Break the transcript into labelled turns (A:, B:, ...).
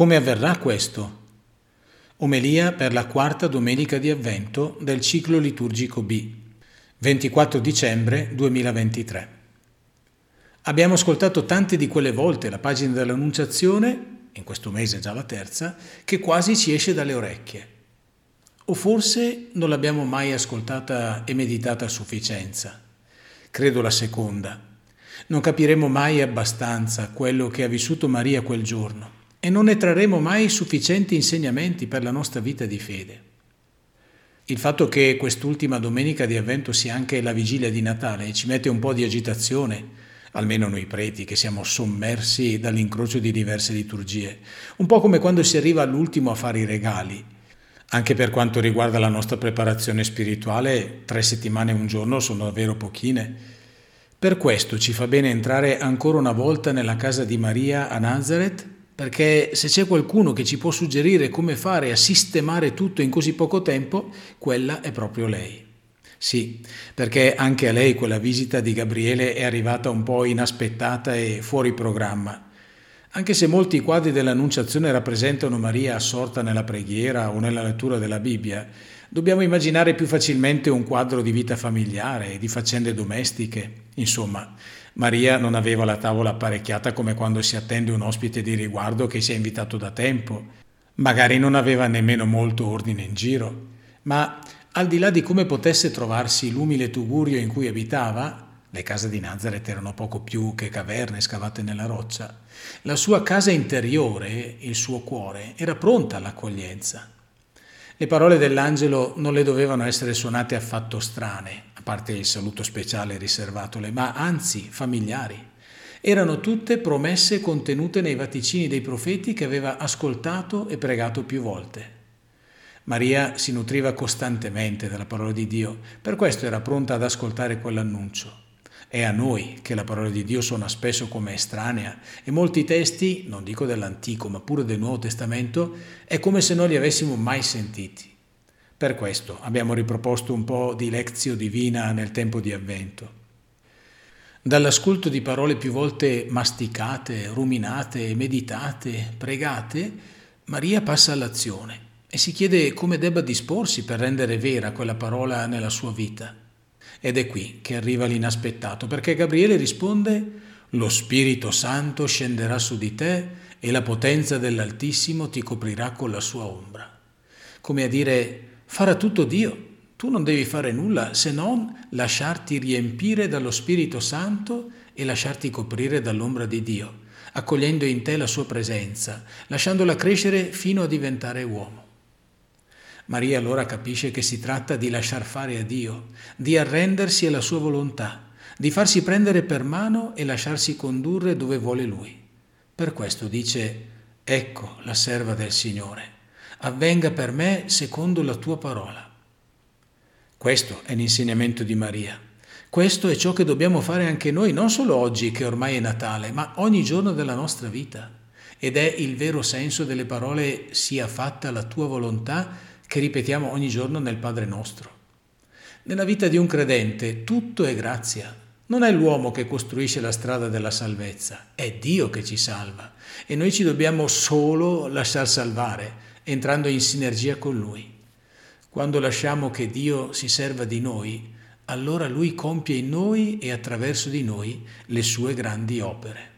A: Come avverrà questo? Omelia per la quarta domenica di avvento del ciclo liturgico B, 24 dicembre 2023. Abbiamo ascoltato tante di quelle volte la pagina dell'Annunciazione, in questo mese già la terza, che quasi ci esce dalle orecchie. O forse non l'abbiamo mai ascoltata e meditata a sufficienza. Credo la seconda. Non capiremo mai abbastanza quello che ha vissuto Maria quel giorno e non ne trarremo mai sufficienti insegnamenti per la nostra vita di fede. Il fatto che quest'ultima domenica di avvento sia anche la vigilia di Natale ci mette un po' di agitazione, almeno noi preti che siamo sommersi dall'incrocio di diverse liturgie, un po' come quando si arriva all'ultimo a fare i regali. Anche per quanto riguarda la nostra preparazione spirituale, tre settimane e un giorno sono davvero pochine. Per questo ci fa bene entrare ancora una volta nella casa di Maria a Nazareth perché se c'è qualcuno che ci può suggerire come fare a sistemare tutto in così poco tempo, quella è proprio lei. Sì, perché anche a lei quella visita di Gabriele è arrivata un po' inaspettata e fuori programma. Anche se molti quadri dell'Annunciazione rappresentano Maria assorta nella preghiera o nella lettura della Bibbia, dobbiamo immaginare più facilmente un quadro di vita familiare, di faccende domestiche, insomma, Maria non aveva la tavola apparecchiata come quando si attende un ospite di riguardo che si è invitato da tempo. Magari non aveva nemmeno molto ordine in giro. Ma al di là di come potesse trovarsi l'umile tugurio in cui abitava, le case di Nazareth erano poco più che caverne scavate nella roccia, la sua casa interiore, il suo cuore, era pronta all'accoglienza. Le parole dell'angelo non le dovevano essere suonate affatto strane, parte il saluto speciale riservatole, ma anzi familiari. Erano tutte promesse contenute nei vaticini dei profeti che aveva ascoltato e pregato più volte. Maria si nutriva costantemente della parola di Dio, per questo era pronta ad ascoltare quell'annuncio. È a noi che la parola di Dio suona spesso come estranea e molti testi, non dico dell'Antico ma pure del Nuovo Testamento, è come se non li avessimo mai sentiti. Per questo abbiamo riproposto un po' di lezio divina nel tempo di avvento. Dall'ascolto di parole più volte masticate, ruminate, meditate, pregate, Maria passa all'azione e si chiede come debba disporsi per rendere vera quella parola nella sua vita. Ed è qui che arriva l'inaspettato, perché Gabriele risponde, lo Spirito Santo scenderà su di te e la potenza dell'Altissimo ti coprirà con la sua ombra. Come a dire, farà tutto Dio, tu non devi fare nulla se non lasciarti riempire dallo Spirito Santo e lasciarti coprire dall'ombra di Dio, accogliendo in te la sua presenza, lasciandola crescere fino a diventare uomo. Maria allora capisce che si tratta di lasciar fare a Dio, di arrendersi alla sua volontà, di farsi prendere per mano e lasciarsi condurre dove vuole Lui. Per questo dice, ecco la serva del Signore, avvenga per me secondo la tua parola. Questo è l'insegnamento di Maria. Questo è ciò che dobbiamo fare anche noi, non solo oggi che ormai è Natale, ma ogni giorno della nostra vita. Ed è il vero senso delle parole sia fatta la tua volontà che ripetiamo ogni giorno nel Padre nostro. Nella vita di un credente tutto è grazia. Non è l'uomo che costruisce la strada della salvezza, è Dio che ci salva e noi ci dobbiamo solo lasciar salvare, entrando in sinergia con Lui. Quando lasciamo che Dio si serva di noi, allora Lui compie in noi e attraverso di noi le sue grandi opere.